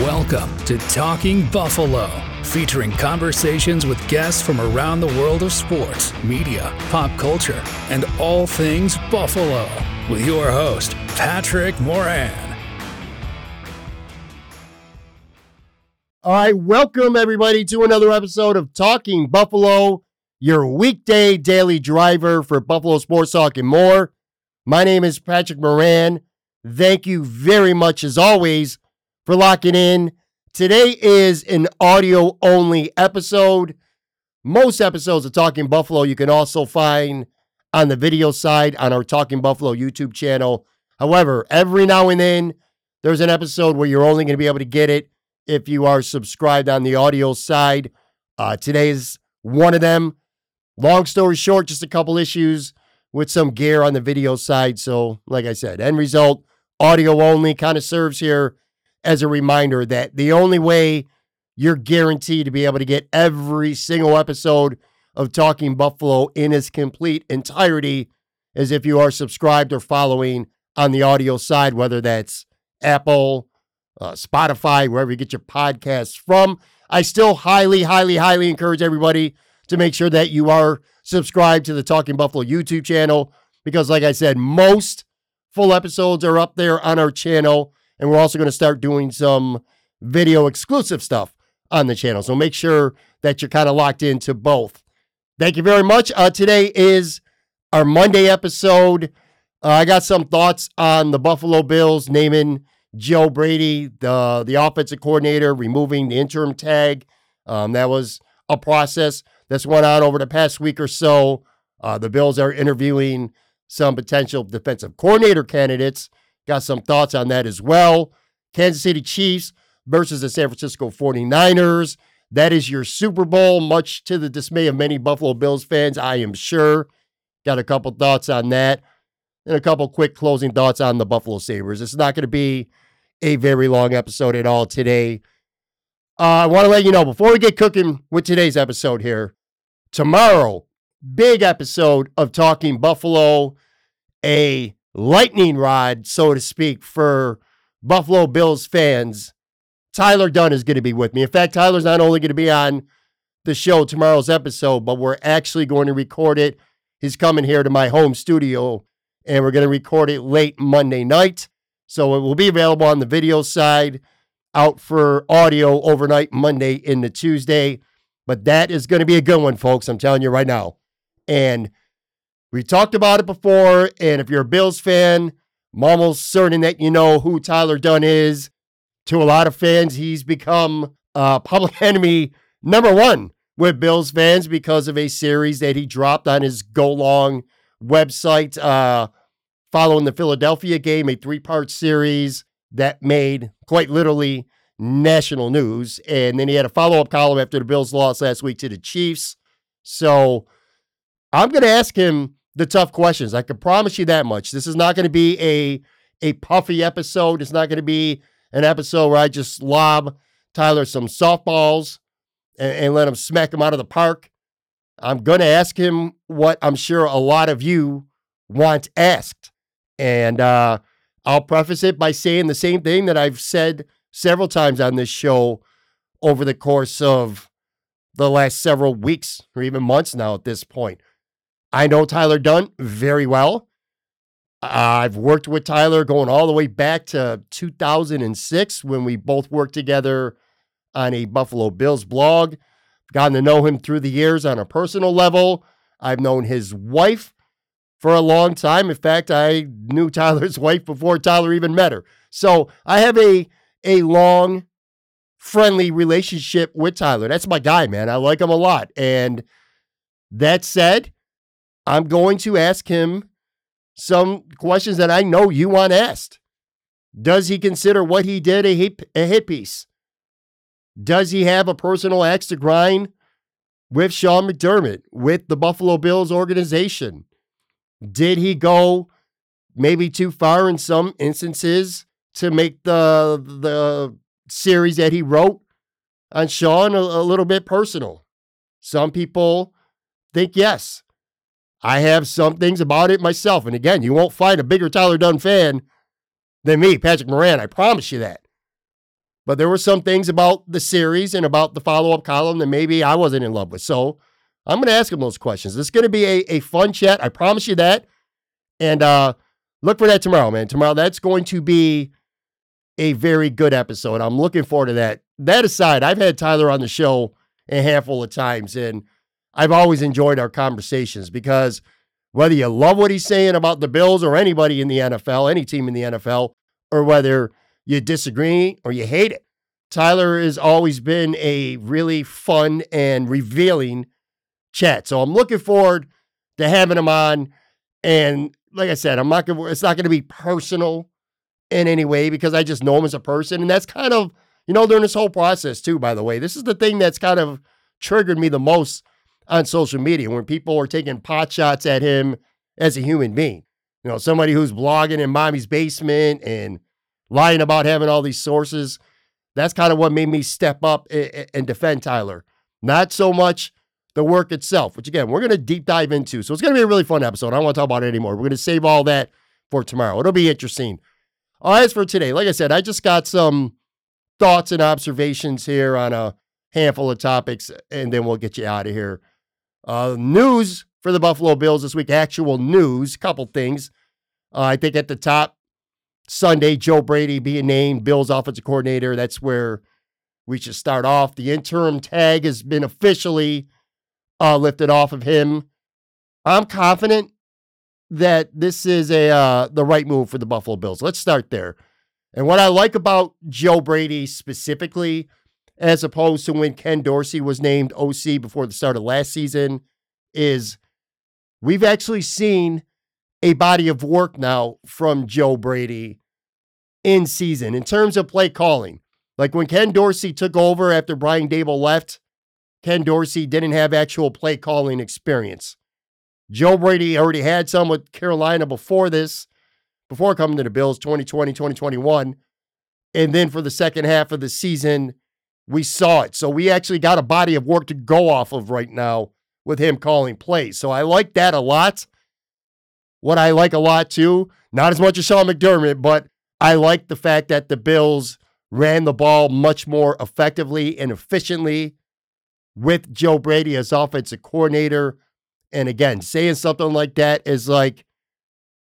Welcome to Talking Buffalo, featuring conversations with guests from around the world of sports, media, pop culture, and all things Buffalo. With your host, Patrick Moran. All right, welcome everybody to another episode of Talking Buffalo, your weekday daily driver for Buffalo Sports Talk and more. My name is Patrick Moran. Thank you very much, as always, for locking in. Today is an audio only episode. Most episodes of Talking Buffalo you can also find on the video side on our Talking Buffalo YouTube channel. However, every now and then there's an episode where you're only going to be able to get it if you are subscribed on the audio side. Uh, today's one of them. Long story short, just a couple issues with some gear on the video side. So, like I said, end result, audio only kind of serves here as a reminder that the only way you're guaranteed to be able to get every single episode of Talking Buffalo in its complete entirety is if you are subscribed or following on the audio side, whether that's Apple, uh, Spotify, wherever you get your podcasts from. I still highly, highly, highly encourage everybody to make sure that you are subscribed to the Talking Buffalo YouTube channel because, like I said, most full episodes are up there on our channel. And we're also going to start doing some video exclusive stuff on the channel. So make sure that you're kind of locked into both. Thank you very much. Uh, today is our Monday episode. Uh, I got some thoughts on the Buffalo Bills naming Joe Brady the the offensive coordinator, removing the interim tag. Um, that was a process that's went on over the past week or so. Uh, the Bills are interviewing some potential defensive coordinator candidates. Got some thoughts on that as well. Kansas City Chiefs versus the San Francisco 49ers. That is your Super Bowl, much to the dismay of many Buffalo Bills fans, I am sure. Got a couple thoughts on that and a couple quick closing thoughts on the Buffalo Sabres. It's not going to be a very long episode at all today. Uh, I want to let you know before we get cooking with today's episode here, tomorrow, big episode of Talking Buffalo, a lightning rod, so to speak, for Buffalo Bills fans. Tyler Dunne is going to be with me. In fact, Tyler's not only going to be on the show tomorrow's episode, but we're actually going to record it. He's coming here to my home studio and we're going to record it late Monday night. So it will be available on the video side, out for audio overnight Monday into Tuesday. But that is going to be a good one, folks. I'm telling you right now. And we talked about it before, and if you're a Bills fan, I'm almost certain that you know who Tyler Dunne is. To a lot of fans, he's become uh, public enemy number one with Bills fans because of a series that he dropped on his Go Long website uh, following the Philadelphia game, a three part series that made quite literally national news. And then he had a follow up column after the Bills lost last week to the Chiefs. So I'm going to ask him the tough questions. I can promise you that much. This is not going to be a a puffy episode. It's not going to be an episode where I just lob Tyler some softballs and, and let him smack him out of the park. I'm going to ask him what I'm sure a lot of you want asked. And uh, I'll preface it by saying the same thing that I've said several times on this show over the course of the last several weeks or even months now at this point. I know Tyler Dunne very well. I've worked with Tyler going all the way back to 2006 when we both worked together on a Buffalo Bills blog. Gotten to know him through the years on a personal level. I've known his wife for a long time. In fact, I knew Tyler's wife before Tyler even met her. So I have a a long, friendly relationship with Tyler. That's my guy, man. I like him a lot. And that said, I'm going to ask him some questions that I know you want asked. Does he consider what he did a hit, a hit piece? Does he have a personal axe to grind with Sean McDermott, with the Buffalo Bills organization? Did he go maybe too far in some instances to make the the series that he wrote on Sean a, a little bit personal? Some people think yes. I have some things about it myself. And again, you won't find a bigger Tyler Dunne fan than me, Patrick Moran. I promise you that. But there were some things about the series and about the follow up column that maybe I wasn't in love with. So I'm going to ask him those questions. It's going to be a, a fun chat. I promise you that. And uh, look for that tomorrow, man. Tomorrow, that's going to be a very good episode. I'm looking forward to that. That aside, I've had Tyler on the show a handful of times, and I've always enjoyed our conversations because whether you love what he's saying about the Bills or anybody in the NFL, any team in the NFL, or whether you disagree or you hate it, Tyler has always been a really fun and revealing chat. So I'm looking forward to having him on. And like I said, I'm not gonna it's not gonna be personal in any way because I just know him as a person. And that's kind of, you know, during this whole process too, by the way. This is the thing that's kind of triggered me the most on social media when people are taking pot shots at him as a human being. You know, somebody who's blogging in mommy's basement and lying about having all these sources. That's kind of what made me step up and defend Tyler. Not so much the work itself, which again, we're going to deep dive into. So it's going to be a really fun episode. I don't want to talk about it anymore. We're going to save all that for tomorrow. It'll be interesting. All right, as for today, like I said, I just got some thoughts and observations here on a handful of topics, and then we'll get you out of here. Uh, news for the Buffalo Bills this week, actual news, couple things. Uh, I think at the top, Sunday, Joe Brady being named Bills offensive coordinator. That's where we should start off. The interim tag has been officially uh, lifted off of him. I'm confident that this is a uh, the right move for the Buffalo Bills. Let's start there. And what I like about Joe Brady specifically as opposed to when Ken Dorsey was named OC before the start of last season, is we've actually seen a body of work now from Joe Brady in season in terms of play calling. Like when Ken Dorsey took over after Brian Daboll left, Ken Dorsey didn't have actual play calling experience. Joe Brady already had some with Carolina before this, before coming to the Bills 2020, 2021. And then for the second half of the season, we saw it. So we actually got a body of work to go off of right now with him calling plays. So I like that a lot. What I like a lot too, not as much as Sean McDermott, but I like the fact that the Bills ran the ball much more effectively and efficiently with Joe Brady as offensive coordinator. And again, saying something like that is like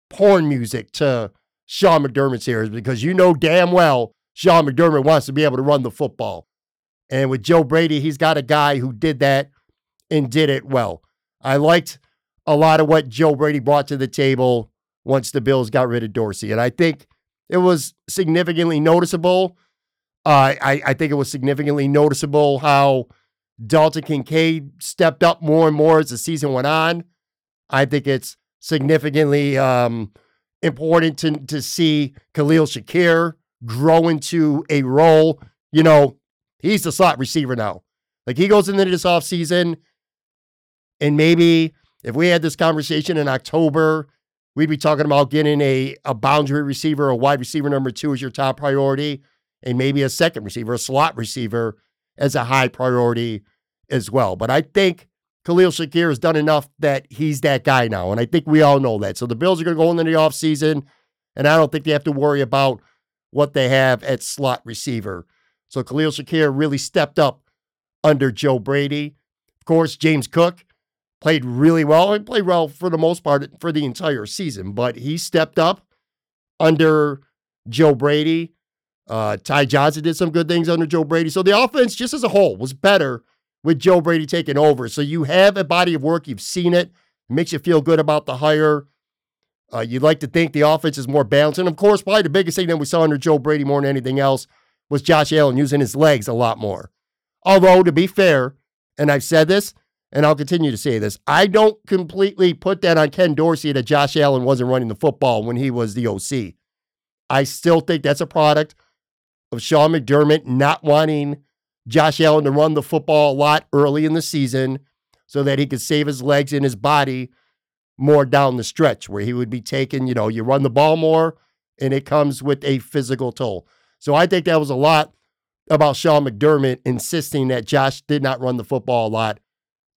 porn music to Sean McDermott's ears because you know damn well Sean McDermott wants to be able to run the football. And with Joe Brady, he's got a guy who did that and did it well. I liked a lot of what Joe Brady brought to the table once the Bills got rid of Dorsey. And I think it was significantly noticeable. Uh, I, I think it was significantly noticeable how Dalton Kincaid stepped up more and more as the season went on. I think it's significantly um, important to, to see Khalil Shakir grow into a role. You know, He's the slot receiver now. Like he goes into this offseason, and maybe if we had this conversation in October, we'd be talking about getting a, a boundary receiver, a wide receiver number two as your top priority, and maybe a second receiver, a slot receiver as a high priority as well. But I think Khalil Shakir has done enough that he's that guy now. And I think we all know that. So the Bills are going to go into the offseason, and I don't think they have to worry about what they have at slot receiver. So Khalil Shakir really stepped up under Joe Brady. Of course, James Cook played really well and played well for the most part for the entire season. But he stepped up under Joe Brady. Uh, Ty Johnson did some good things under Joe Brady. So the offense, just as a whole, was better with Joe Brady taking over. So you have a body of work. You've seen it. It makes you feel good about the hire. Uh, you'd like to think the offense is more balanced. And of course, probably the biggest thing that we saw under Joe Brady more than anything else was Josh Allen using his legs a lot more. Although, to be fair, and I've said this, and I'll continue to say this, I don't completely put that on Ken Dorsey that Josh Allen wasn't running the football when he was the OC. I still think that's a product of Sean McDermott not wanting Josh Allen to run the football a lot early in the season so that he could save his legs and his body more down the stretch, where he would be taking, you know, you run the ball more and it comes with a physical toll. So I think that was a lot about Sean McDermott insisting that Josh did not run the football a lot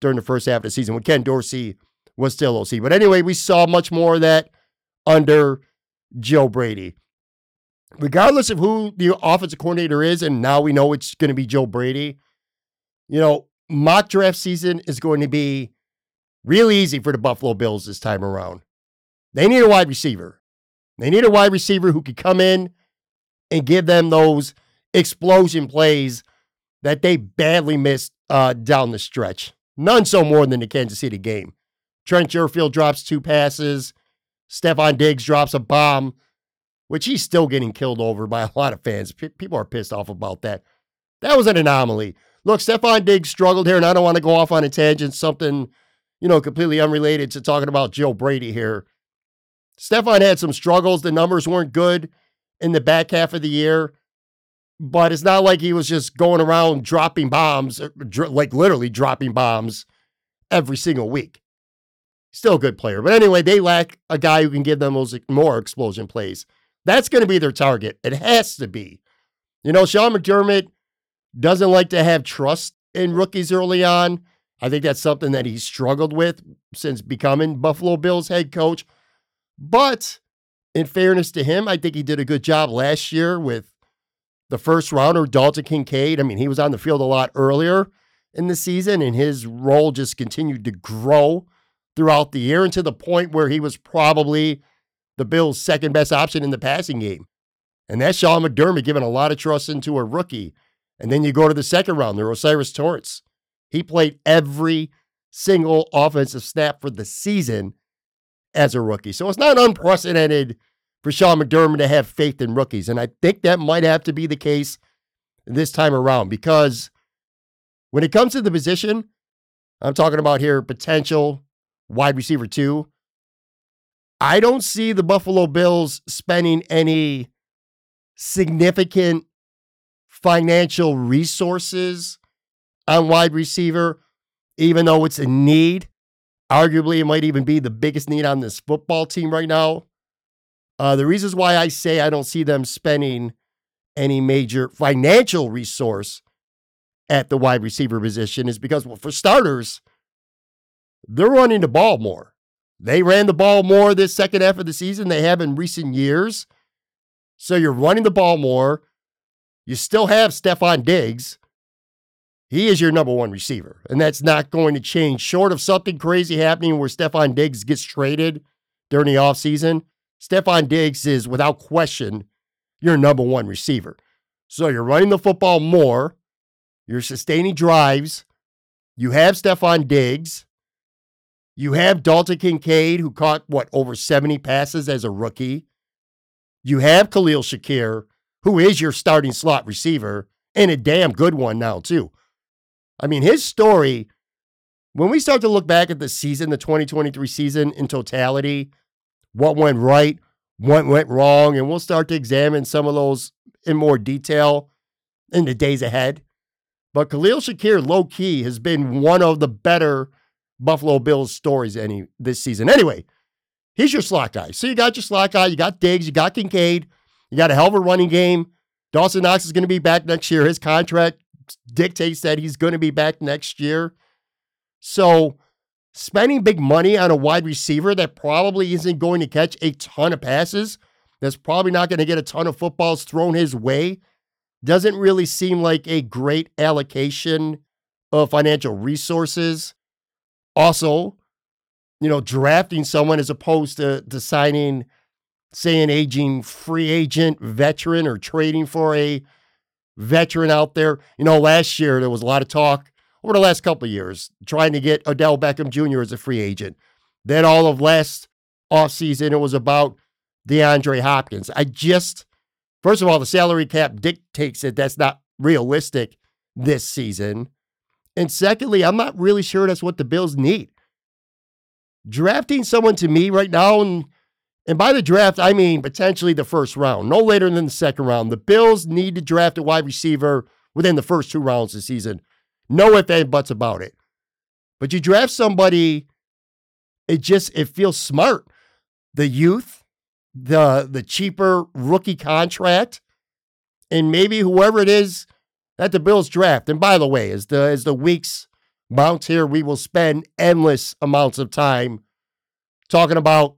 during the first half of the season when Ken Dorsey was still OC. But anyway, we saw much more of that under Joe Brady. Regardless of who the offensive coordinator is, and now we know it's going to be Joe Brady, you know, mock draft season is going to be really easy for the Buffalo Bills this time around. They need a wide receiver. They need a wide receiver who could come in and give them those explosion plays that they badly missed uh, down the stretch. None so more than the Kansas City game. Trent Sherfield drops two passes. Stefon Diggs drops a bomb, which he's still getting killed over by a lot of fans. P- people are pissed off about that. That was an anomaly. Look, Stefon Diggs struggled here, and I don't want to go off on a tangent, something, you know, completely unrelated to talking about Joe Brady here. Stefon had some struggles. The numbers weren't good in the back half of the year, but it's not like he was just going around dropping bombs, er, like literally dropping bombs every single week. Still a good player. But anyway, they lack a guy who can give them those more explosion plays. That's going to be their target. It has to be. You know, Sean McDermott doesn't like to have trust in rookies early on. I think that's something that he's struggled with since becoming Buffalo Bills head coach. But in fairness to him, I think he did a good job last year with the first rounder, Dalton Kincaid. I mean, he was on the field a lot earlier in the season, and his role just continued to grow throughout the year and to the point where he was probably the Bills' second best option in the passing game. And that's Sean McDermott giving a lot of trust into a rookie. And then you go to the second round, there O'Cyrus Torrence. He played every single offensive snap for the season as a rookie. So it's not unprecedented for Sean McDermott to have faith in rookies. And I think that might have to be the case this time around because when it comes to the position, I'm talking about here potential wide receiver two. I don't see the Buffalo Bills spending any significant financial resources on wide receiver, even though it's a need. Arguably, it might even be the biggest need on this football team right now. Uh, the reasons why I say I don't see them spending any major financial resource at the wide receiver position is because, well, for starters, they're running the ball more. They ran the ball more this second half of the season. They have in recent years. So you're running the ball more. You still have Stefon Diggs. He is your number one receiver, and that's not going to change. Short of something crazy happening where Stefon Diggs gets traded during the offseason, Stefon Diggs is without question your number one receiver. So you're running the football more, you're sustaining drives, you have Stefon Diggs, you have Dalton Kincaid, who caught what, over 70 passes as a rookie. You have Khalil Shakir, who is your starting slot receiver, and a damn good one now, too. I mean, his story, when we start to look back at the season, the 2023 season in totality, what went right, what went wrong, and we'll start to examine some of those in more detail in the days ahead. But Khalil Shakir, low key, has been one of the better Buffalo Bills stories any this season. Anyway, he's your slot guy. So you got your slot guy, you got Diggs, you got Kincaid, you got a hell of a running game. Dawson Knox is going to be back next year. His contract dictates that he's going to be back next year. So, spending big money on a wide receiver that probably isn't going to catch a ton of passes, that's probably not going to get a ton of footballs thrown his way, doesn't really seem like a great allocation of financial resources. Also, you know, drafting someone as opposed to, to signing, say, an aging free agent veteran or trading for a veteran out there. You know, last year there was a lot of talk over the last couple of years trying to get Odell Beckham Jr. as a free agent. Then all of last offseason, it was about DeAndre Hopkins. I just, first of all, the salary cap dictates that that's not realistic this season. And secondly, I'm not really sure that's what the Bills need. Drafting someone to me right now, and, and by the draft, I mean potentially the first round, no later than the second round. The Bills need to draft a wide receiver within the first two rounds this season. No ifs, and buts about it. But you draft somebody, it just it feels smart. The youth, the the cheaper rookie contract, and maybe whoever it is that the Bills draft. And by the way, as the as the weeks mount here, we will spend endless amounts of time talking about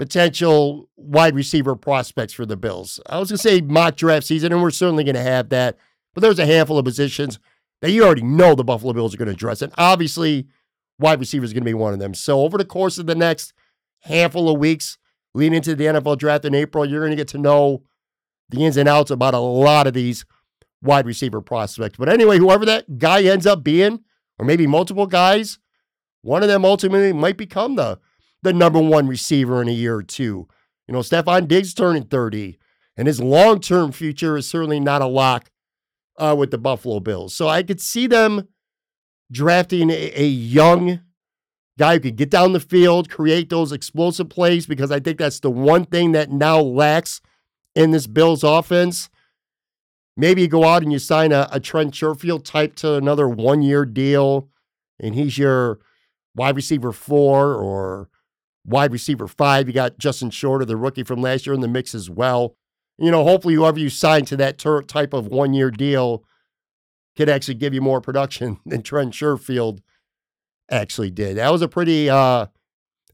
potential wide receiver prospects for the Bills. I was gonna say mock draft season, and we're certainly gonna have that. But there's a handful of positions that you already know the Buffalo Bills are going to address. And obviously, wide receiver is going to be one of them. So over the course of the next handful of weeks, leading into the NFL draft in April, you're going to get to know the ins and outs about a lot of these wide receiver prospects. But anyway, whoever that guy ends up being, or maybe multiple guys, one of them ultimately might become the the number one receiver in a year or two. You know, Stefon Diggs turning 30, and his long-term future is certainly not a lock uh, with the Buffalo Bills. So I could see them drafting a, a young guy who could get down the field, create those explosive plays, because I think that's the one thing that now lacks in this Bills offense. Maybe you go out and you sign a, a Trent Sherfield type to another one year deal, and he's your wide receiver four or wide receiver five. You got Justin Shorter, the rookie from last year, in the mix as well you know, hopefully whoever you sign to that ter- type of one year deal could actually give you more production than Trent Sherfield actually did. That was a pretty, uh,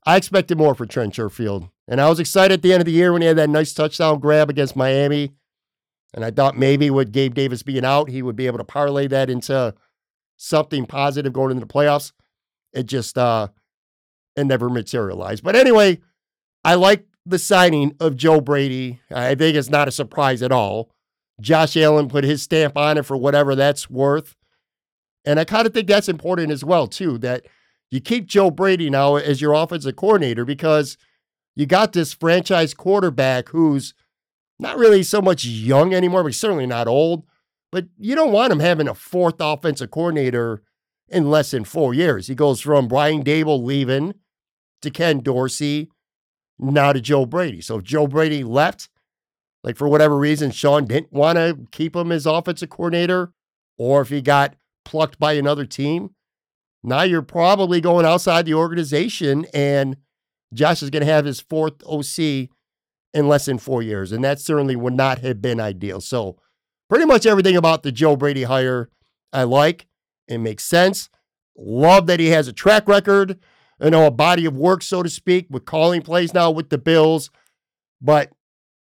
I expected more for Trent Sherfield. And I was excited at the end of the year when he had that nice touchdown grab against Miami. And I thought maybe with Gabe Davis being out, he would be able to parlay that into something positive going into the playoffs. It just, uh, it never materialized. But anyway, I like the signing of Joe Brady. I think it's not a surprise at all. Josh Allen put his stamp on it for whatever that's worth. And I kind of think that's important as well, too, that you keep Joe Brady now as your offensive coordinator because you got this franchise quarterback who's not really so much young anymore, but certainly not old. But you don't want him having a fourth offensive coordinator in less than four years. He goes from Brian Daboll leaving to Ken Dorsey now to Joe Brady. So if Joe Brady left, like for whatever reason, Sean didn't want to keep him as offensive coordinator, or if he got plucked by another team, now you're probably going outside the organization and Josh is going to have his fourth OC in less than four years. And that certainly would not have been ideal. So pretty much everything about the Joe Brady hire I like. It makes sense. Love that he has a track record you know, a body of work, so to speak, with calling plays now with the Bills. But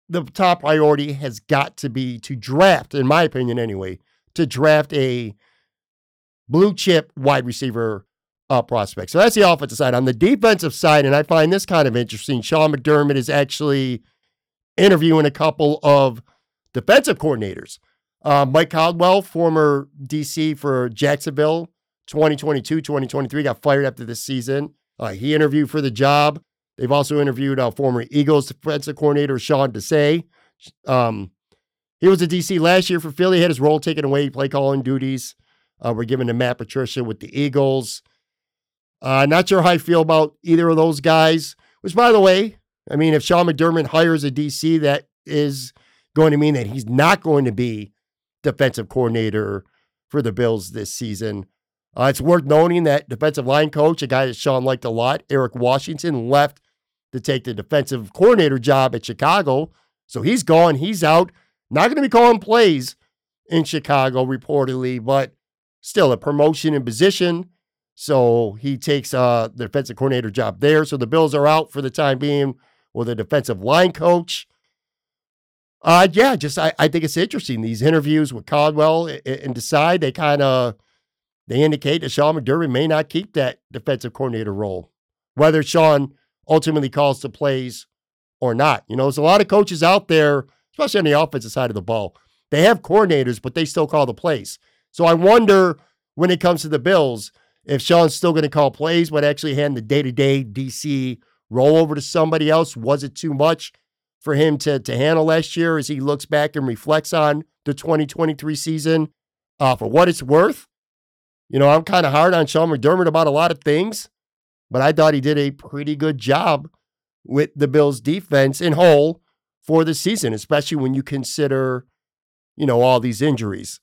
the top priority has got to be to draft, in my opinion anyway, to draft a blue chip wide receiver uh, prospect. So that's the offensive side. On the defensive side, and I find this kind of interesting, Sean McDermott is actually interviewing a couple of defensive coordinators. Uh, Mike Caldwell, former DC for Jacksonville, 2022, 2023, got fired after this season. Uh, he interviewed for the job. They've also interviewed uh, former Eagles defensive coordinator Sean Desai. Um, he was a DC last year for Philly. He had his role taken away, play calling duties uh, were given to Matt Patricia with the Eagles. Uh, not sure how I feel about either of those guys. Which, by the way, I mean, if Sean McDermott hires a DC, that is going to mean that he's not going to be defensive coordinator for the Bills this season. Uh, it's worth noting that defensive line coach, a guy that Sean liked a lot, Eric Washington, left to take the defensive coordinator job at Chicago. So he's gone. He's out. Not going to be calling plays in Chicago, reportedly, but still a promotion in position. So he takes uh, the defensive coordinator job there. So the Bills are out for the time being with a defensive line coach. Uh, yeah, just I, I think it's interesting. These interviews with Caldwell and, and Desai, they kind of they indicate that Sean McDermott may not keep that defensive coordinator role, whether Sean ultimately calls the plays or not. You know, there's a lot of coaches out there, especially on the offensive side of the ball. They have coordinators, but they still call the plays. So I wonder when it comes to the Bills if Sean's still going to call plays, but actually hand the day to day DC role over to somebody else. Was it too much for him to, to handle last year as he looks back and reflects on the 2023 season? Uh, for what it's worth, you know, I'm kind of hard on Sean McDermott about a lot of things, but I thought he did a pretty good job with the Bills defense in whole for the season, especially when you consider, you know, all these injuries.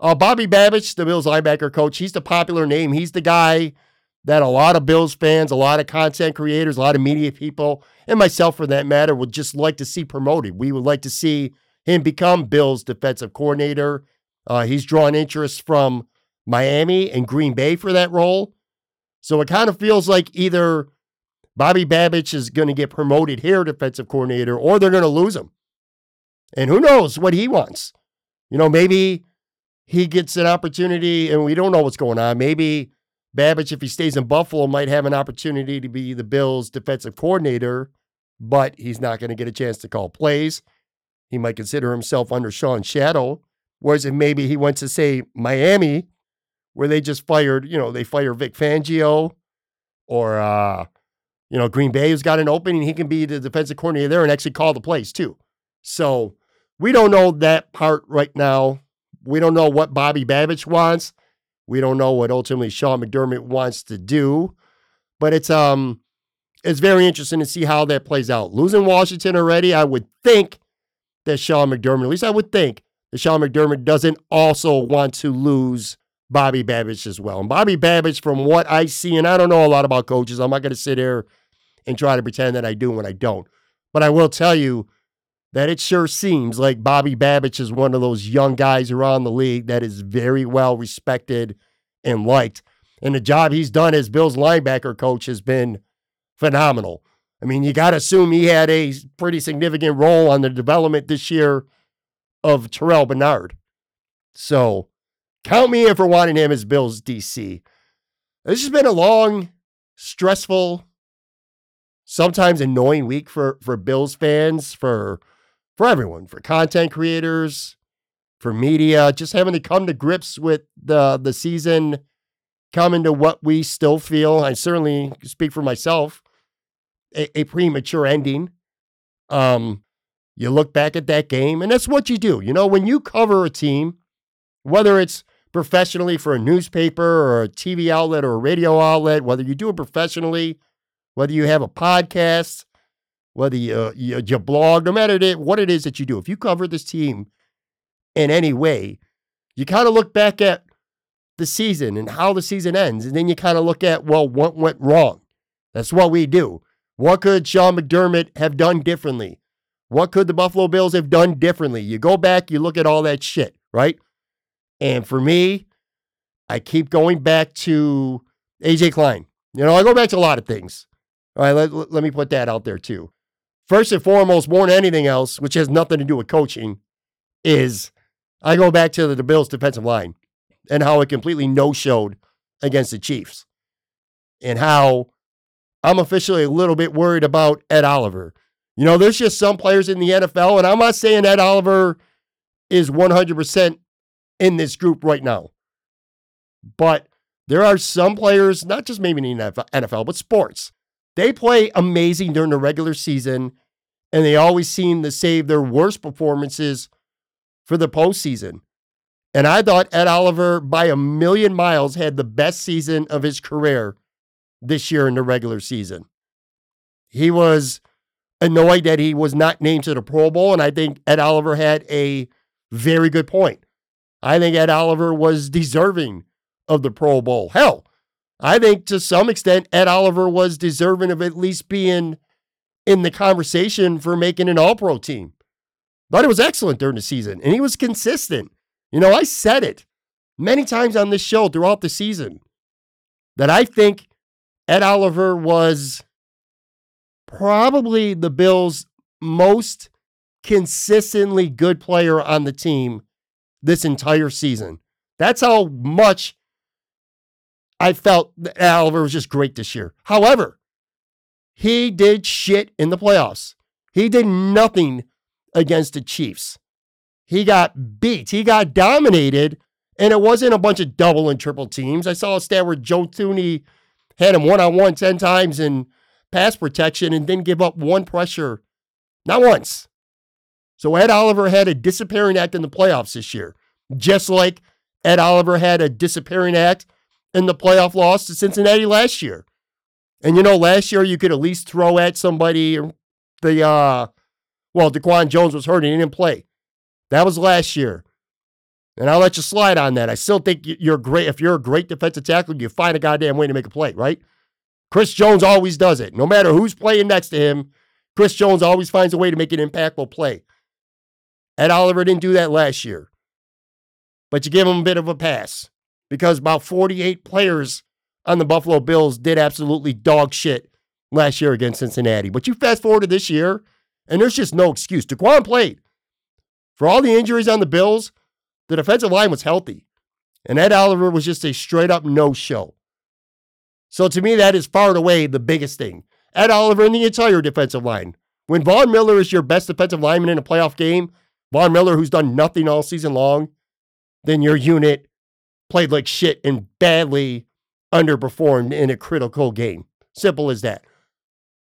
Uh, Bobby Babich, the Bills linebacker coach, he's the popular name. He's the guy that a lot of Bills fans, a lot of content creators, a lot of media people, and myself for that matter, would just like to see promoted. We would like to see him become Bills defensive coordinator. Uh, he's drawn interest from Miami and Green Bay for that role. So it kind of feels like either Bobby Babich is going to get promoted here, defensive coordinator, or they're going to lose him. And who knows what he wants? You know, maybe he gets an opportunity, and we don't know what's going on. Maybe Babich, if he stays in Buffalo, might have an opportunity to be the Bills' defensive coordinator, but he's not going to get a chance to call plays. He might consider himself under Sean's shadow. Whereas if maybe he went to, say, Miami, where they just fired, you know, they fire Vic Fangio or uh, you know, Green Bay has got an opening. He can be the defensive coordinator there and actually call the plays too. So we don't know that part right now. We don't know what Bobby Babich wants. We don't know what ultimately Sean McDermott wants to do. But it's um it's very interesting to see how that plays out. Losing Washington already, I would think that Sean McDermott, at least I would think that Sean McDermott doesn't also want to lose Bobby Babich as well. And Bobby Babich, from what I see, and I don't know a lot about coaches, I'm not going to sit here and try to pretend that I do when I don't. But I will tell you that it sure seems like Bobby Babich is one of those young guys around the league that is very well respected and liked. And the job he's done as Bill's linebacker coach has been phenomenal. I mean, you got to assume he had a pretty significant role on the development this year of Terrel Bernard. So count me in for wanting him as Bill's DC. This has been a long, stressful, sometimes annoying week for for Bills fans, for for everyone, for content creators, for media, just having to come to grips with the the season coming to what we still feel. I certainly speak for myself, a, a premature ending. Um, you look back at that game, and that's what you do. You know, when you cover a team, whether it's professionally for a newspaper or a TV outlet or a radio outlet, whether you do it professionally whether you have a podcast, whether you, uh, you, you blog, no matter what it is that you do, if you cover this team in any way, you kind of look back at the season and how the season ends, and then you kind of look at, well, what went wrong? That's what we do. What could Sean McDermott have done differently? What could the Buffalo Bills have done differently? You go back, you look at all that shit, right? And for me, I keep going back to AJ Klein. You know, I go back to a lot of things. All right, let, let me put that out there too. First and foremost, more than anything else, which has nothing to do with coaching, is I go back to the, the Bills' defensive line and how it completely no showed against the Chiefs, and how I'm officially a little bit worried about Ed Oliver. You know, there's just some players in the NFL, and I'm not saying Ed Oliver is 100% in this group right now, but there are some players, not just maybe in the NFL, but sports, they play amazing during the regular season, and they always seem to save their worst performances for the postseason. And I thought Ed Oliver, by a million miles, had the best season of his career this year in the regular season. He was annoyed that he was not named to the Pro Bowl, and I think Ed Oliver had a very good point. I think Ed Oliver was deserving of the Pro Bowl. Hell, I think to some extent, Ed Oliver was deserving of at least being in the conversation for making an all pro team. But it was excellent during the season, and he was consistent. You know, I said it many times on this show throughout the season that I think Ed Oliver was probably the Bills' most consistently good player on the team this entire season. That's how much I felt that Oliver was just great this year. However, he did shit in the playoffs. He did nothing against the Chiefs. He got beat. He got dominated, and it wasn't a bunch of double and triple teams. I saw a stat where Joe Thuney had him one on one 10 times in pass protection and didn't give up one pressure, not once. So Ed Oliver had a disappearing act in the playoffs this year, just like Ed Oliver had a disappearing act in the playoff loss to Cincinnati last year. And you know, last year you could at least throw at somebody the uh well, DaQuan Jones was hurt and he didn't play. That was last year. And I'll let you slide on that. I still think you're great. If you're a great defensive tackle, you find a goddamn way to make a play, right? Chris Jones always does it. No matter who's playing next to him, Chris Jones always finds a way to make an impactful play. Ed Oliver didn't do that last year. But you give him a bit of a pass because about 48 players on the Buffalo Bills did absolutely dog shit last year against Cincinnati. But you fast forward to this year, and there's just no excuse. DaQuan played. For all the injuries on the Bills, the defensive line was healthy. And Ed Oliver was just a straight up no show. So to me, that is far and away the biggest thing. Ed Oliver and the entire defensive line. When Von Miller is your best defensive lineman in a playoff game, Von Miller, who's done nothing all season long, then your unit played like shit and badly underperformed in a critical game. Simple as that.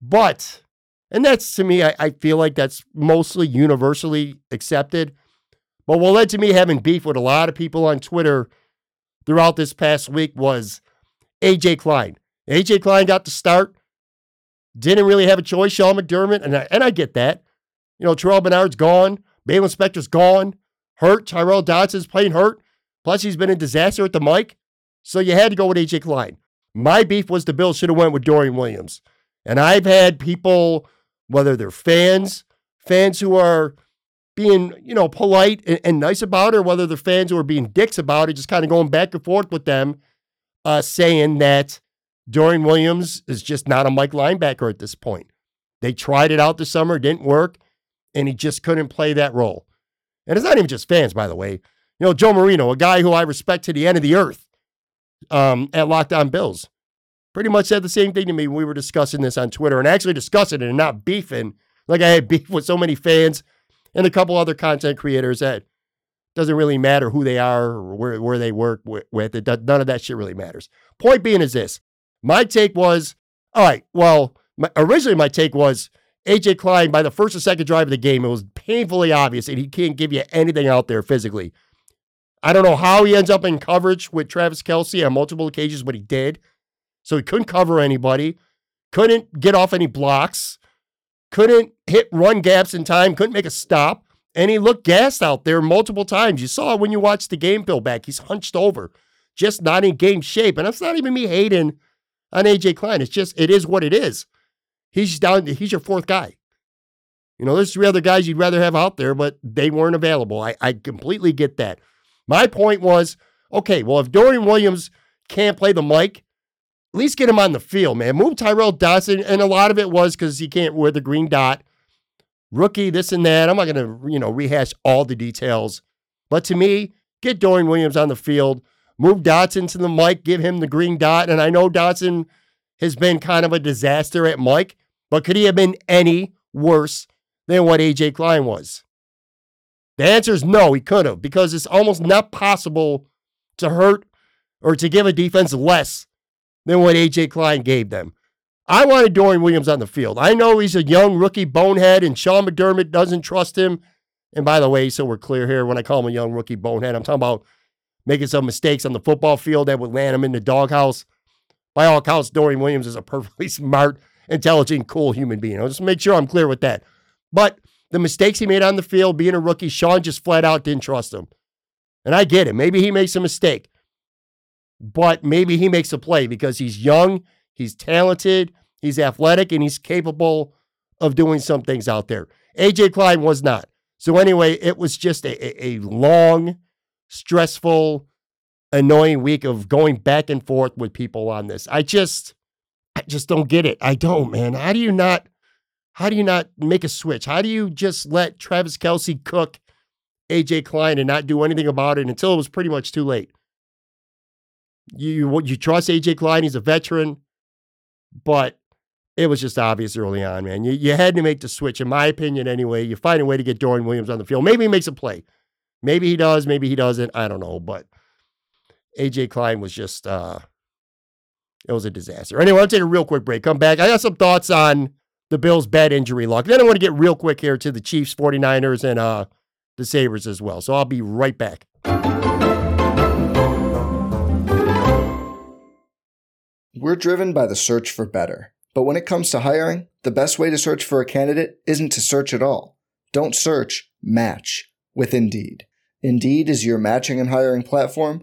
But, and that's to me, I, I feel like that's mostly universally accepted. But what led to me having beef with a lot of people on Twitter throughout this past week was AJ Klein. AJ Klein got the start, didn't really have a choice. Sean McDermott, and I, and I get that. You know, Terrel Bernard's gone, Baylon Spector's gone, hurt. Tyrel Dodson's playing hurt. Plus, he's been a disaster at the mic. So you had to go with AJ Klein. My beef was the Bills should have went with Dorian Williams. And I've had people, whether they're fans, fans who are being, you know, polite and, and nice about it, or whether they're fans who are being dicks about it, just kind of going back and forth with them, uh, saying that Dorian Williams is just not a Mike linebacker at this point. They tried it out this summer, didn't work, and he just couldn't play that role. And it's not even just fans, by the way. You know, Joe Marino, a guy who I respect to the end of the earth um, at Locked On Bills, pretty much said the same thing to me when we were discussing this on Twitter and actually discussing it and not beefing like I had beef with so many fans and a couple other content creators that doesn't really matter who they are or where, where they work with. It does, none of that shit really matters. Point being is this. My take was, all right, well, my, originally my take was AJ Klein, by the first or second drive of the game, it was painfully obvious and he can't give you anything out there physically. I don't know how he ends up in coverage with Travis Kelce on multiple occasions, but he did. So he couldn't cover anybody, couldn't get off any blocks, couldn't hit run gaps in time, couldn't make a stop. And he looked gassed out there multiple times. You saw when you watched the game film back, he's hunched over, just not in game shape. And that's not even me hating on AJ Klein. It's just, it is what it is. He's down, he's your fourth guy. You know, there's three other guys you'd rather have out there, but they weren't available. I, I completely get that. My point was okay, well, if Dorian Williams can't play the mic, at least get him on the field, man. Move Tyrel Dodson. And a lot of it was because he can't wear the green dot. Rookie, this and that. I'm not going to, you know, rehash all the details. But to me, get Dorian Williams on the field. Move Dodson to the mic, give him the green dot. And I know Dodson has been kind of a disaster at Mike, but could he have been any worse than what AJ Klein was? The answer is no, he could have, because it's almost not possible to hurt or to give a defense less than what AJ Klein gave them. I wanted Dorian Williams on the field. I know he's a young rookie bonehead, and Sean McDermott doesn't trust him. And by the way, so we're clear here, when I call him a young rookie bonehead, I'm talking about making some mistakes on the football field that would land him in the doghouse. By all accounts, Dorian Williams is a perfectly smart, intelligent, cool human being. I'll just make sure I'm clear with that. But the mistakes he made on the field, being a rookie, Sean just flat out didn't trust him. And I get it. Maybe he makes a mistake but maybe he makes a play because he's young, he's talented, he's athletic, and he's capable of doing some things out there. AJ Klein was not. So, anyway, it was just a, a long, stressful, annoying week of going back and forth with people on this. I just, I just don't get it. I don't, man. How do you not, how do you not make a switch? How do you just let Travis Kelce cook AJ Klein and not do anything about it until it was pretty much too late? You you trust AJ Klein, he's a veteran, but it was just obvious early on, man. You, you had to make the switch, in my opinion, anyway. You find a way to get Dorian Williams on the field. Maybe he makes a play. Maybe he does, maybe he doesn't. I don't know. But AJ Klein was just uh it was a disaster. Anyway, I'll take a real quick break. Come back. I got some thoughts on the Bills' bad injury luck. Then I want to get real quick here to the Chiefs, 49ers, and uh the Sabres as well. So I'll be right back. We're driven by the search for better. But when it comes to hiring, the best way to search for a candidate isn't to search at all. Don't search, match with Indeed. Indeed is your matching and hiring platform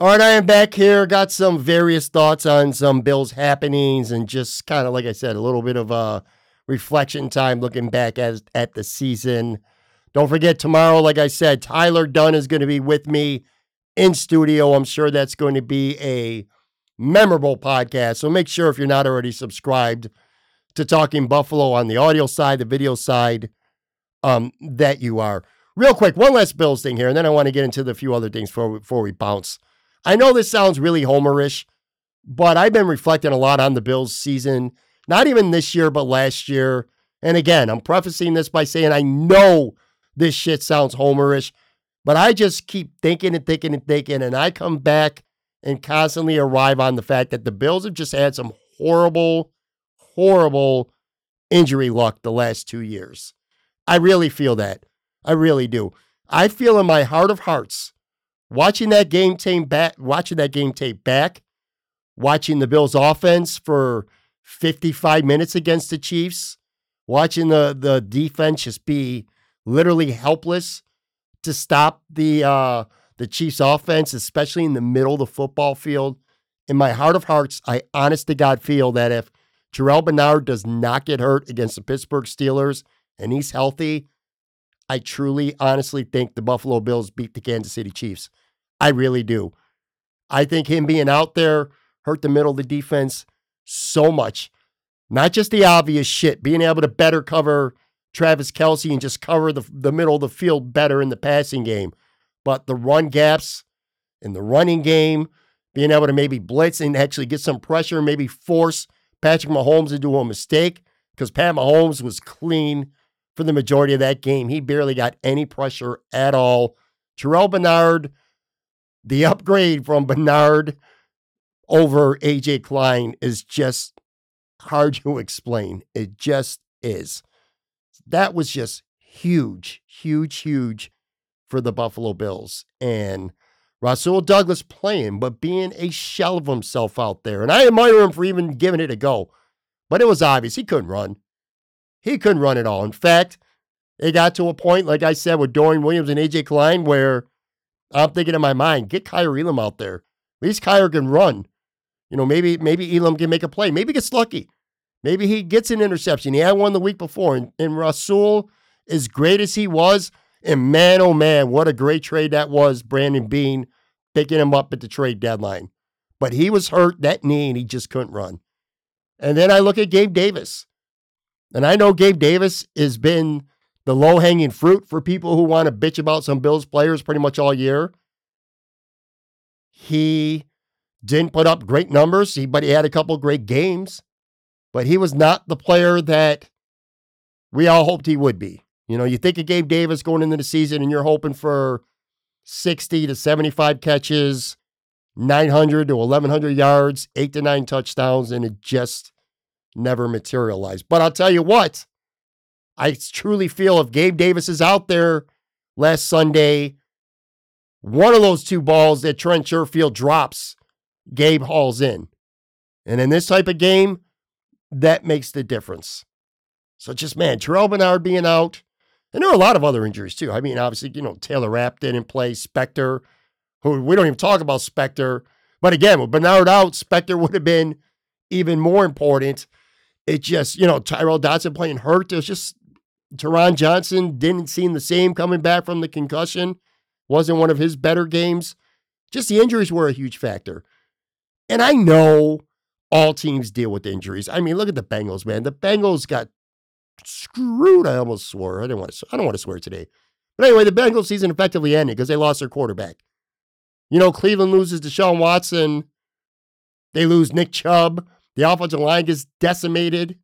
All right, I am back here. Got some various thoughts on some Bills happenings and just kind of, like I said, a little bit of a reflection time looking back at, at the season. Don't forget, tomorrow, like I said, Tyler Dunne is going to be with me in studio. I'm sure that's going to be a memorable podcast. So make sure if you're not already subscribed to Talking Buffalo on the audio side, the video side, um, that you are. Real quick, one last Bills thing here, and then I want to get into the few other things before we, before we bounce. I know this sounds really homerish, but I've been reflecting a lot on the Bills season, not even this year, but last year. And again, I'm prefacing this by saying I know this shit sounds homerish, but I just keep thinking and thinking and thinking, and I come back and constantly arrive on the fact that the Bills have just had some horrible, horrible injury luck the last two years. I really feel that. I really do. I feel in my heart of hearts watching that game tape back, watching that game tape back, watching the Bills offense for 55 minutes against the Chiefs, watching the the defense just be literally helpless to stop the uh the Chiefs offense, especially in the middle of the football field. In my heart of hearts, I honest to God feel that if Terrel Bernard does not get hurt against the Pittsburgh Steelers and he's healthy, I truly, honestly think the Buffalo Bills beat the Kansas City Chiefs. I really do. I think him being out there hurt the middle of the defense so much. Not just the obvious shit, being able to better cover Travis Kelce and just cover the, the middle of the field better in the passing game, but the run gaps in the running game, being able to maybe blitz and actually get some pressure, maybe force Patrick Mahomes into a mistake because Pat Mahomes was clean for the majority of that game. He barely got any pressure at all. Terrel Bernard the upgrade from Bernard over AJ Klein is just hard to explain. It just is. That was just huge, huge, huge for the Buffalo Bills. And Rasul Douglas playing, but being a shell of himself out there. And I admire him for even giving it a go. But it was obvious he couldn't run. He couldn't run at all. In fact, it got to a point, like I said, with Dorian Williams and AJ Klein, where I'm thinking in my mind, get Kaiir Elam out there. At least Kaiir can run. You know, maybe maybe Elam can make a play. Maybe gets lucky. Maybe he gets an interception. He had one the week before. And, and Rasul, as great as he was, and man, oh man, what a great trade that was, Brandon Beane picking him up at the trade deadline. But he was hurt, that knee, and he just couldn't run. And then I look at Gabe Davis. And I know Gabe Davis has been the low hanging fruit for people who want to bitch about some Bills players pretty much all year. He didn't put up great numbers, but he had a couple great games. But he was not the player that we all hoped he would be. You know, you think of Gabe Davis going into the season and you're hoping for 60 to 75 catches, 900 to 1100 yards, eight to nine touchdowns, and it just never materialized. But I'll tell you what, I truly feel if Gabe Davis is out there last Sunday, one of those two balls that Trent Sherfield drops, Gabe hauls in. And in this type of game, that makes the difference. So just, man, Terrel Bernard being out, and there are a lot of other injuries too. I mean, obviously, you know, Taylor Rapp didn't play, Spector, who we don't even talk about Spector. But again, with Bernard out, Spector would have been even more important. It just, you know, Tyrel Dodson playing hurt. It was just Taron Johnson didn't seem the same coming back from the concussion. Wasn't one of his better games. Just the injuries were a huge factor. And I know all teams deal with injuries. I mean, look at the Bengals, man. The Bengals got screwed. I almost swore. I didn't want to. I don't want to swear today. But anyway, the Bengals season effectively ended because they lost their quarterback. You know, Cleveland loses Deshaun Watson. They lose Nick Chubb. The offensive line gets decimated.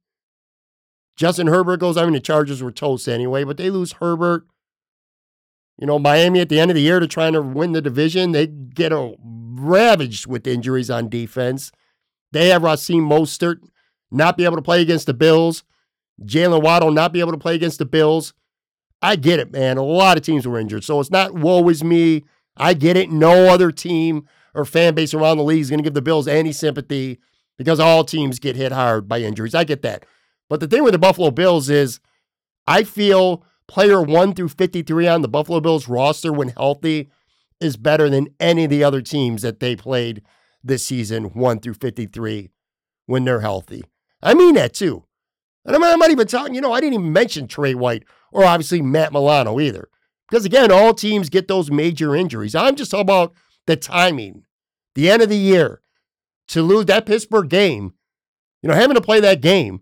Justin Herbert goes. I mean, the Chargers were toast anyway, but they lose Herbert. You know, Miami at the end of the year to trying to win the division, they get a, ravaged with injuries on defense. They have Raheem Mostert not be able to play against the Bills. Jalen Waddle not be able to play against the Bills. I get it, man. A lot of teams were injured. So it's not woe is me. I get it. No other team or fan base around the league is going to give the Bills any sympathy because all teams get hit hard by injuries. I get that. But the thing with the Buffalo Bills is I feel player 1 through 53 on the Buffalo Bills roster when healthy is better than any of the other teams that they played this season 1 through 53 when they're healthy. I mean that too. And I'm, I'm not even talking, you know, I didn't even mention Tre White or obviously Matt Milano either. Because again, all teams get those major injuries. I'm just talking about the timing, the end of the year to lose that Pittsburgh game, you know, having to play that game.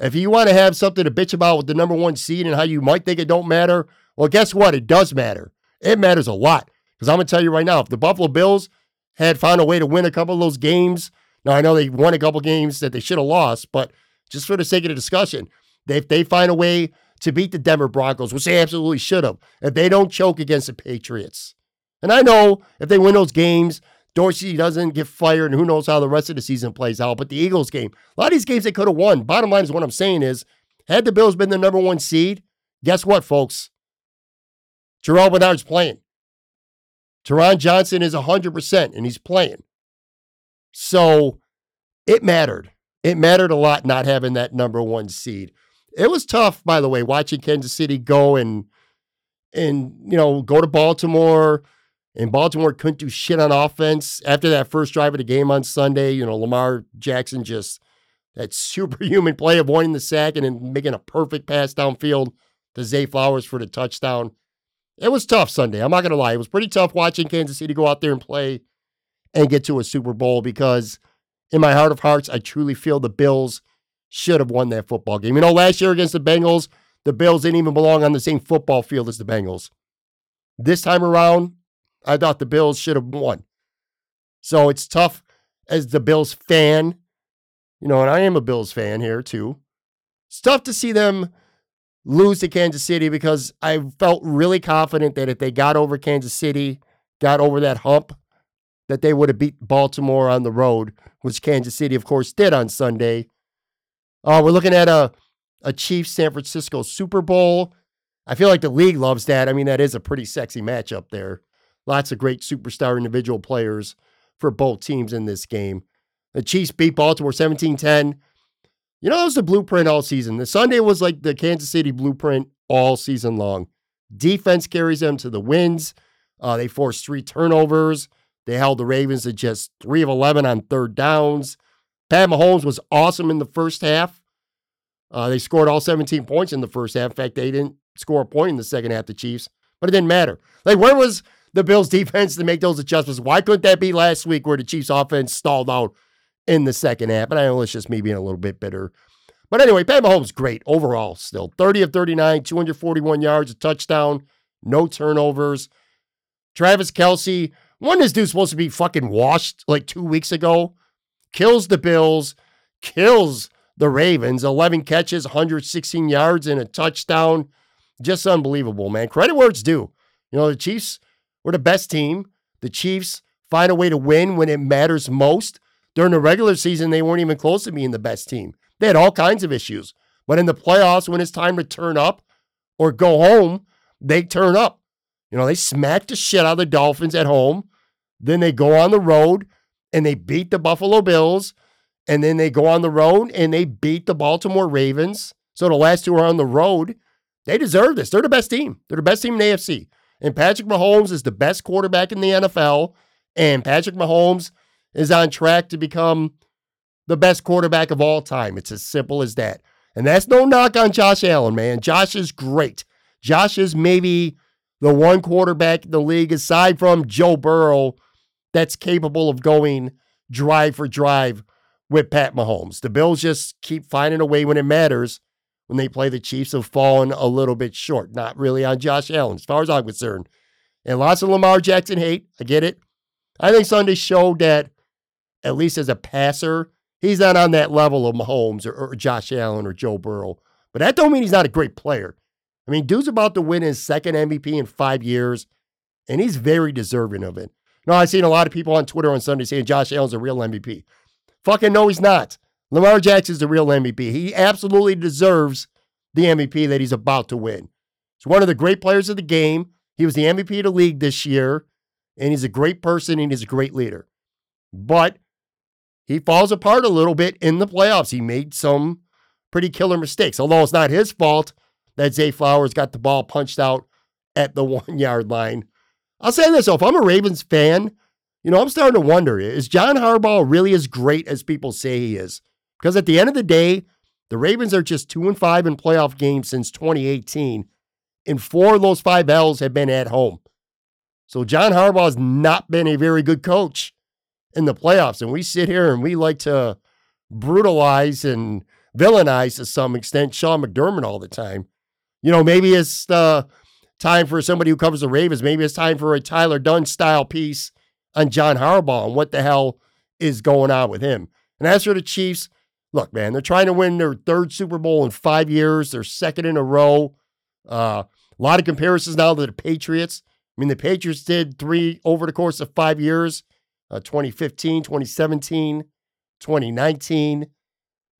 If you want to have something to bitch about with the number one seed and how you might think it don't matter, well, guess what? It does matter. It matters a lot. Because I'm going to tell you right now, if the Buffalo Bills had found a way to win a couple of those games, now I know they won a couple games that they should have lost, but just for the sake of the discussion, if they find a way to beat the Denver Broncos, which they absolutely should have, if they don't choke against the Patriots. And I know if they win those games, Dorsey doesn't get fired, and who knows how the rest of the season plays out. But the Eagles game, a lot of these games they could have won. Bottom line is what I'm saying is, had the Bills been the number one seed, guess what, folks? Terrel Bernard's playing. Taron Johnson is 100%, and he's playing. So it mattered. It mattered a lot not having that number one seed. It was tough, by the way, watching Kansas City go and and you know go to Baltimore, and Baltimore couldn't do shit on offense after that first drive of the game on Sunday. You know, Lamar Jackson just that superhuman play of winning the sack and then making a perfect pass downfield to Zay Flowers for the touchdown. It was tough Sunday. I'm not gonna lie. It was pretty tough watching Kansas City go out there and play and get to a Super Bowl because in my heart of hearts, I truly feel the Bills should have won that football game. You know, last year against the Bengals, the Bills didn't even belong on the same football field as the Bengals. This time around, I thought the Bills should have won. So it's tough as the Bills fan, you know, and I am a Bills fan here too. It's tough to see them lose to Kansas City because I felt really confident that if they got over Kansas City, got over that hump, that they would have beat Baltimore on the road, which Kansas City, of course, did on Sunday. Uh, we're looking at a, a Chiefs San Francisco Super Bowl. I feel like the league loves that. I mean, that is a pretty sexy matchup there. Lots of great superstar individual players for both teams in this game. The Chiefs beat Baltimore 17 10. You know, that was the blueprint all season. The Sunday was like the Kansas City blueprint all season long. Defense carries them to the wins. Uh, they forced three turnovers. They held the Ravens to just 3 of 11 on third downs. Pat Mahomes was awesome in the first half. Uh, they scored all 17 points in the first half. In fact, they didn't score a point in the second half, the Chiefs, but it didn't matter. Like, where was the Bills' defense to make those adjustments? Why couldn't that be last week where the Chiefs' offense stalled out in the second half? But I know it's just me being a little bit bitter. But anyway, Pat Mahomes, great overall still. 30 of 39, 241 yards, a touchdown, no turnovers. Travis Kelce, when this dude's supposed to be fucking washed like two weeks ago, kills the Bills, kills the Ravens, 11 catches, 116 yards, and a touchdown. Just unbelievable, man. Credit where it's due. You know, the Chiefs were the best team. The Chiefs find a way to win when it matters most. During the regular season, they weren't even close to being the best team. They had all kinds of issues. But in the playoffs, when it's time to turn up or go home, they turn up. You know, they smack the shit out of the Dolphins at home. Then they go on the road and they beat the Buffalo Bills. And then they go on the road and they beat the Baltimore Ravens. So the last two are on the road. They deserve this. They're the best team. They're the best team in the AFC. And Patrick Mahomes is the best quarterback in the NFL. And Patrick Mahomes is on track to become the best quarterback of all time. It's as simple as that. And that's no knock on Josh Allen, man. Josh is great. Josh is maybe the one quarterback in the league aside from Joe Burrow that's capable of going drive for drive with Pat Mahomes. The Bills just keep finding a way when it matters. When they play the Chiefs, have fallen a little bit short. Not really on Josh Allen, as far as I'm concerned. And lots of Lamar Jackson hate. I get it. I think Sunday showed that, at least as a passer, he's not on that level of Mahomes or, or Josh Allen or Joe Burrow. But that don't mean he's not a great player. I mean, dude's about to win his second MVP in five years, and he's very deserving of it. No, I've seen a lot of people on Twitter on Sunday saying Josh Allen's a real MVP. Fucking no, he's not. Lamar Jackson's the real MVP. He absolutely deserves the MVP that he's about to win. He's one of the great players of the game. He was the MVP of the league this year, and he's a great person and he's a great leader. But he falls apart a little bit in the playoffs. He made some pretty killer mistakes, although it's not his fault that Zay Flowers got the ball punched out at the one yard line. I'll say this though, if I'm a Ravens fan, you know, I'm starting to wonder is John Harbaugh really as great as people say he is? Because at the end of the day, the Ravens are just two and five in playoff games since 2018, and four of those five L's have been at home. So John Harbaugh has not been a very good coach in the playoffs. And we sit here and we like to brutalize and villainize to some extent Sean McDermott all the time. You know, maybe it's uh, time for somebody who covers the Ravens. Maybe it's time for a Tyler Dunne style piece on John Harbaugh and what the hell is going on with him. And as for the Chiefs, look, man, they're trying to win their third Super Bowl in five years. They're second in a row. Uh, a lot of comparisons now to the Patriots. I mean, the Patriots did three over the course of five years uh, 2015, 2017, 2019.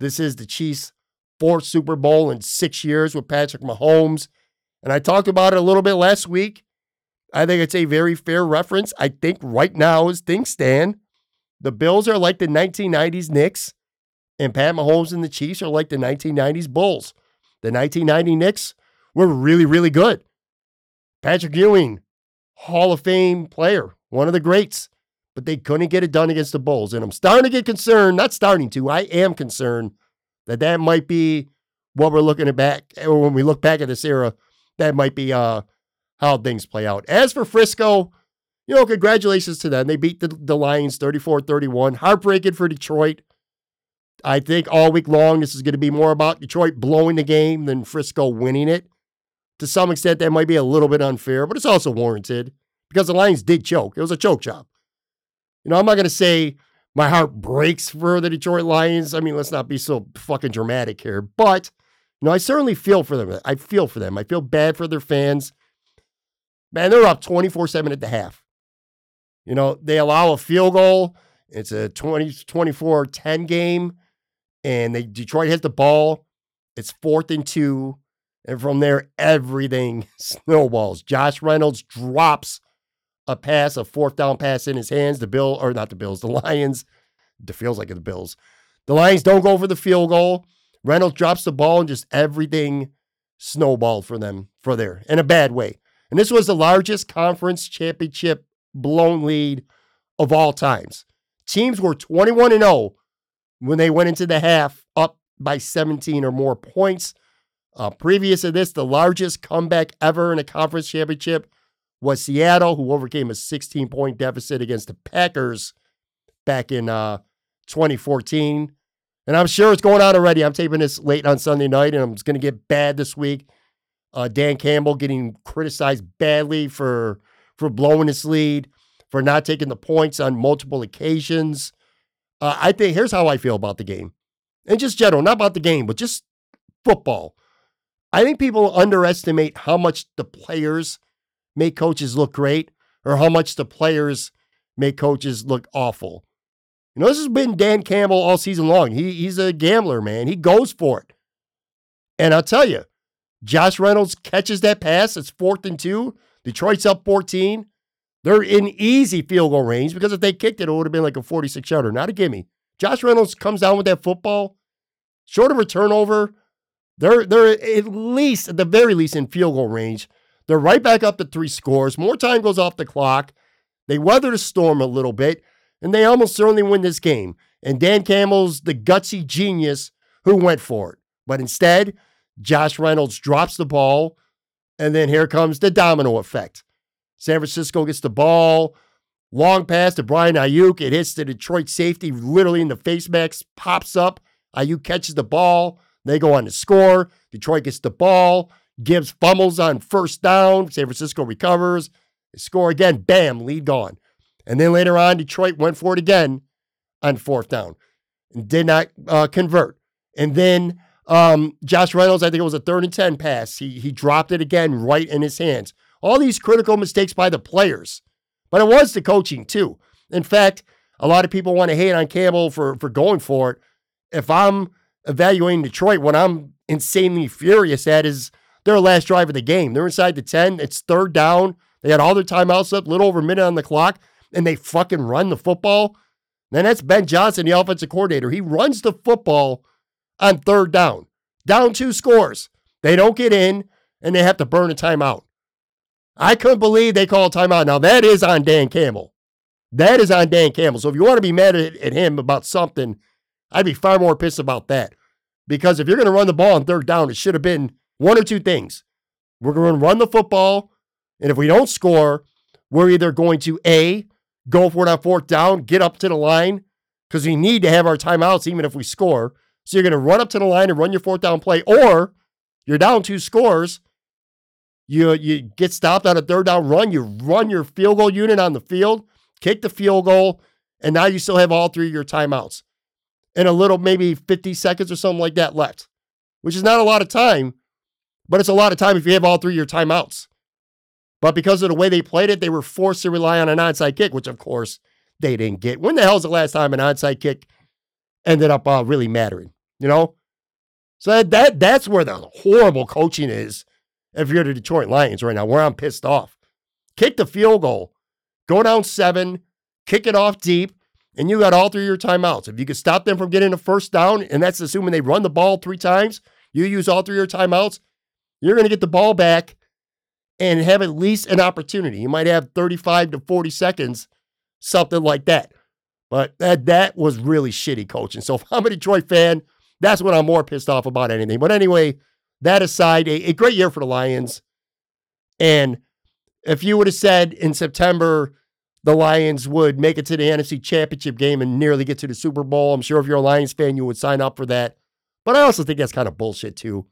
This is the Chiefs' fourth Super Bowl in six years with Patrick Mahomes. And I talked about it a little bit last week. I think it's a very fair reference. I think right now, as things stand, the Bills are like the 1990s Knicks, and Pat Mahomes and the Chiefs are like the 1990s Bulls. The 1990 Knicks were really, really good. Patrick Ewing, Hall of Fame player, one of the greats, but they couldn't get it done against the Bulls. And I'm starting to get concerned, not starting to, I am concerned that that might be what we're looking at back, or when we look back at this era, that might be uh, how things play out. As for Frisco, you know, congratulations to them. They beat the, the Lions 34 31. Heartbreaking for Detroit. I think all week long, this is going to be more about Detroit blowing the game than Frisco winning it. To some extent, that might be a little bit unfair, but it's also warranted because the Lions did choke. It was a choke job. You know, I'm not going to say my heart breaks for the Detroit Lions. I mean, let's not be so fucking dramatic here, but you know, I certainly feel for them. I feel for them. I feel bad for their fans. Man, they're up 24 7 at the half. You know, they allow a field goal. It's a 20, 24 10 game, and they Detroit has the ball. It's fourth and two. And from there, everything snowballs. Josh Reynolds drops a pass, a fourth down pass in his hands. The Bill, or not the Bills, the Lions. It feels like the Bills. The Lions don't go for the field goal. Reynolds drops the ball and just everything snowballed for them for there in a bad way. And this was the largest conference championship blown lead of all times. Teams were 21 and 0 when they went into the half up by 17 or more points. Uh, previous to this, the largest comeback ever in a conference championship was Seattle, who overcame a 16 point deficit against the Packers back in uh, 2014. And I'm sure it's going on already. I'm taping this late on Sunday night, and it's going to get bad this week. Uh, Dan Campbell getting criticized badly for for blowing his lead, for not taking the points on multiple occasions. Uh, I think here's how I feel about the game, and just general, not about the game, but just football. I think people underestimate how much the players make coaches look great, or how much the players make coaches look awful. You know, this has been Dan Campbell all season long. He, he's a gambler, man. He goes for it. And I'll tell you, Josh Reynolds catches that pass. It's fourth and two. Detroit's up 14. They're in easy field goal range because if they kicked it, it would have been like a 46 yarder, not a gimme. Josh Reynolds comes down with that football, short of a turnover. They're they're at least, at the very least, in field goal range. They're right back up to three scores. More time goes off the clock. They weather the storm a little bit, and they almost certainly win this game. And Dan Campbell's the gutsy genius who went for it. But instead, Josh Reynolds drops the ball, and then here comes the domino effect. San Francisco gets the ball, long pass to Brian Aiyuk. It hits the Detroit safety literally in the face mask, pops up. Aiyuk catches the ball. They go on to score. Detroit gets the ball, gives fumbles on first down. San Francisco recovers. They score again. Bam, lead gone. And then later on, Detroit went for it again on fourth down and did not uh, convert. And then um, Josh Reynolds, I think it was a third and 10 pass. He, he dropped it again right in his hands. All these critical mistakes by the players, but it was the coaching too. In fact, a lot of people want to hate on Campbell for, for going for it. If I'm evaluating Detroit, what I'm insanely furious at is their last drive of the game. They're inside the 10. It's third down. They had all their timeouts up, little over a minute on the clock, and they fucking run the football. Then that's Ben Johnson, the offensive coordinator. He runs the football on third down, down two scores. They don't get in, and they have to burn a timeout. I couldn't believe they called timeout. Now, that is on Dan Campbell. That is on Dan Campbell. So if you want to be mad at, at him about something, I'd be far more pissed about that. Because if you're going to run the ball on third down, it should have been one or two things. We're going to run the football, and if we don't score, we're either going to A, go for it on fourth down, get up to the line, because we need to have our timeouts even if we score. So you're going to run up to the line and run your fourth down play, or you're down two scores. You, you get stopped on a third down run, you run your field goal unit on the field, kick the field goal, and now you still have all three of your timeouts and a little, maybe 50 seconds or something like that left, which is not a lot of time, but it's a lot of time if you have all three of your timeouts. But because of the way they played it, they were forced to rely on an onside kick, which of course they didn't get. When the hell is the last time an onside kick ended up uh, really mattering? You know, so that, that that's where the horrible coaching is. If you're the Detroit Lions right now, where I'm pissed off, kick the field goal, go down seven, kick it off deep, and you got all three of your timeouts. If you could stop them from getting a first down, and that's assuming they run the ball three times, you use all three of your timeouts, you're going to get the ball back and have at least an opportunity. You might have 35 to 40 seconds, something like that. But that that was really shitty coaching. So if I'm a Detroit fan, that's what I'm more pissed off about anything. But anyway, that aside, a, a great year for the Lions. And if you would have said in September the Lions would make it to the NFC Championship game and nearly get to the Super Bowl, I'm sure if you're a Lions fan, you would sign up for that. But I also think that's kind of bullshit too,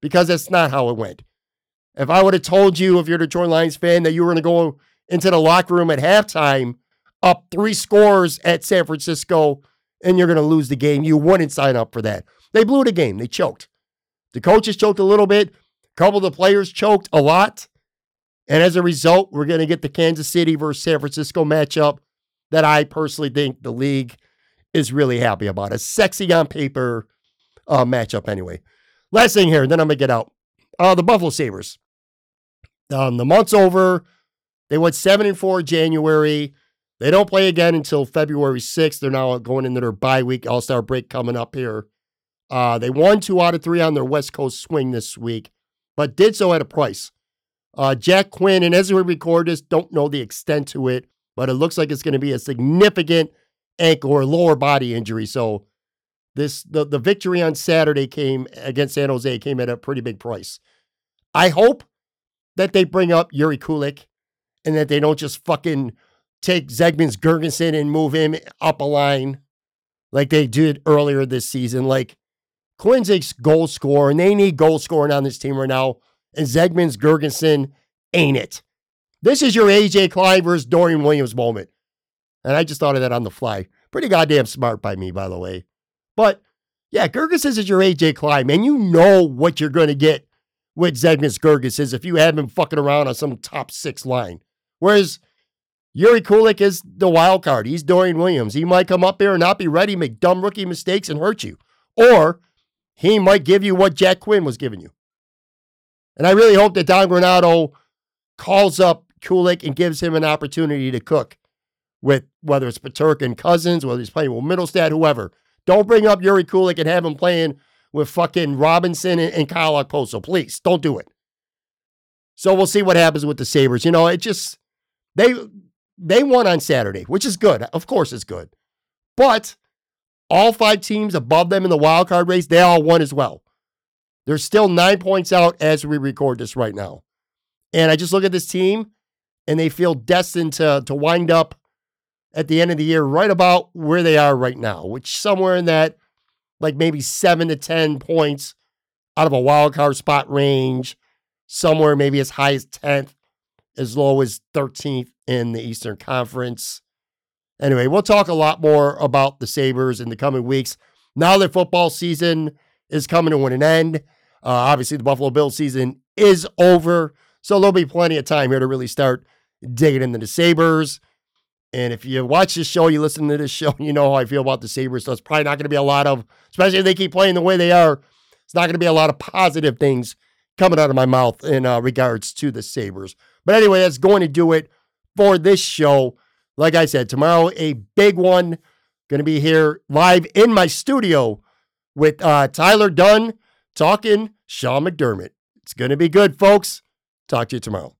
because that's not how it went. If I would have told you, if you're a Detroit Lions fan, that you were going to go into the locker room at halftime up three scores at San Francisco and you're going to lose the game, you wouldn't sign up for that. They blew the game. They choked. The coaches choked a little bit. A couple of the players choked a lot. And as a result, we're going to get the Kansas City versus San Francisco matchup that I personally think the league is really happy about. A sexy on paper uh, matchup, anyway. Last thing here, then I'm going to get out. Uh, the Buffalo Sabres. Um, the month's over. They went seven and four January. They don't play again until February 6th. They're now going into their bye week, All Star break coming up here. Uh, they won two out of three on their West Coast swing this week, but did so at a price. Uh, Jack Quinn, and as we record this, don't know the extent to it, but it looks like it's going to be a significant ankle or lower body injury. So this the, the victory on Saturday came against San Jose came at a pretty big price. I hope that they bring up Jiri Kulich and that they don't just fucking take Zemgus Girgensons and move him up a line like they did earlier this season. Like Quinn's goal scorer, and they need goal scoring on this team right now. And Zemgus Girgensons ain't it. This is your AJ Klein versus Dorian Williams moment. And I just thought of that on the fly. Pretty goddamn smart by me, by the way. But yeah, Girgensons is your AJ Klein, man. You know what you're going to get with Zemgus Girgensons if you have him fucking around on some top six line. Whereas Jiri Kulich is the wild card. He's Dorian Williams. He might come up here and not be ready, make dumb rookie mistakes, and hurt you. Or he might give you what Jack Quinn was giving you. And I really hope that Don Granato calls up Kulich and gives him an opportunity to cook with whether it's Peterka and Cozens, whether he's playing with Mittelstadt, whoever. Don't bring up Jiri Kulich and have him playing with fucking Robinson and, and Kyle Okposo. Please, don't do it. So we'll see what happens with the Sabres. You know, it just they they won on Saturday, which is good. Of course it's good. But all five teams above them in the wild card race, they all won as well. They're still nine points out as we record this right now. And I just look at this team and they feel destined to, to wind up at the end of the year right about where they are right now, which somewhere in that like maybe seven to 10 points out of a wild card spot range, somewhere maybe as high as 10th, as low as 13th in the Eastern Conference. Anyway, we'll talk a lot more about the Sabres in the coming weeks. Now that football season is coming to an end, uh, obviously the Buffalo Bills season is over. So there'll be plenty of time here to really start digging into the Sabres. And if you watch this show, you listen to this show, you know how I feel about the Sabres. So it's probably not going to be a lot of, especially if they keep playing the way they are, it's not going to be a lot of positive things coming out of my mouth in uh, regards to the Sabres. But anyway, that's going to do it for this show. Like I said, tomorrow, a big one. Going to be here live in my studio with uh, Tyler Dunne talking Sean McDermott. It's going to be good, folks. Talk to you tomorrow.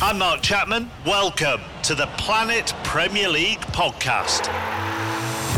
I'm Mark Chapman. Welcome to the Planet Premier League podcast.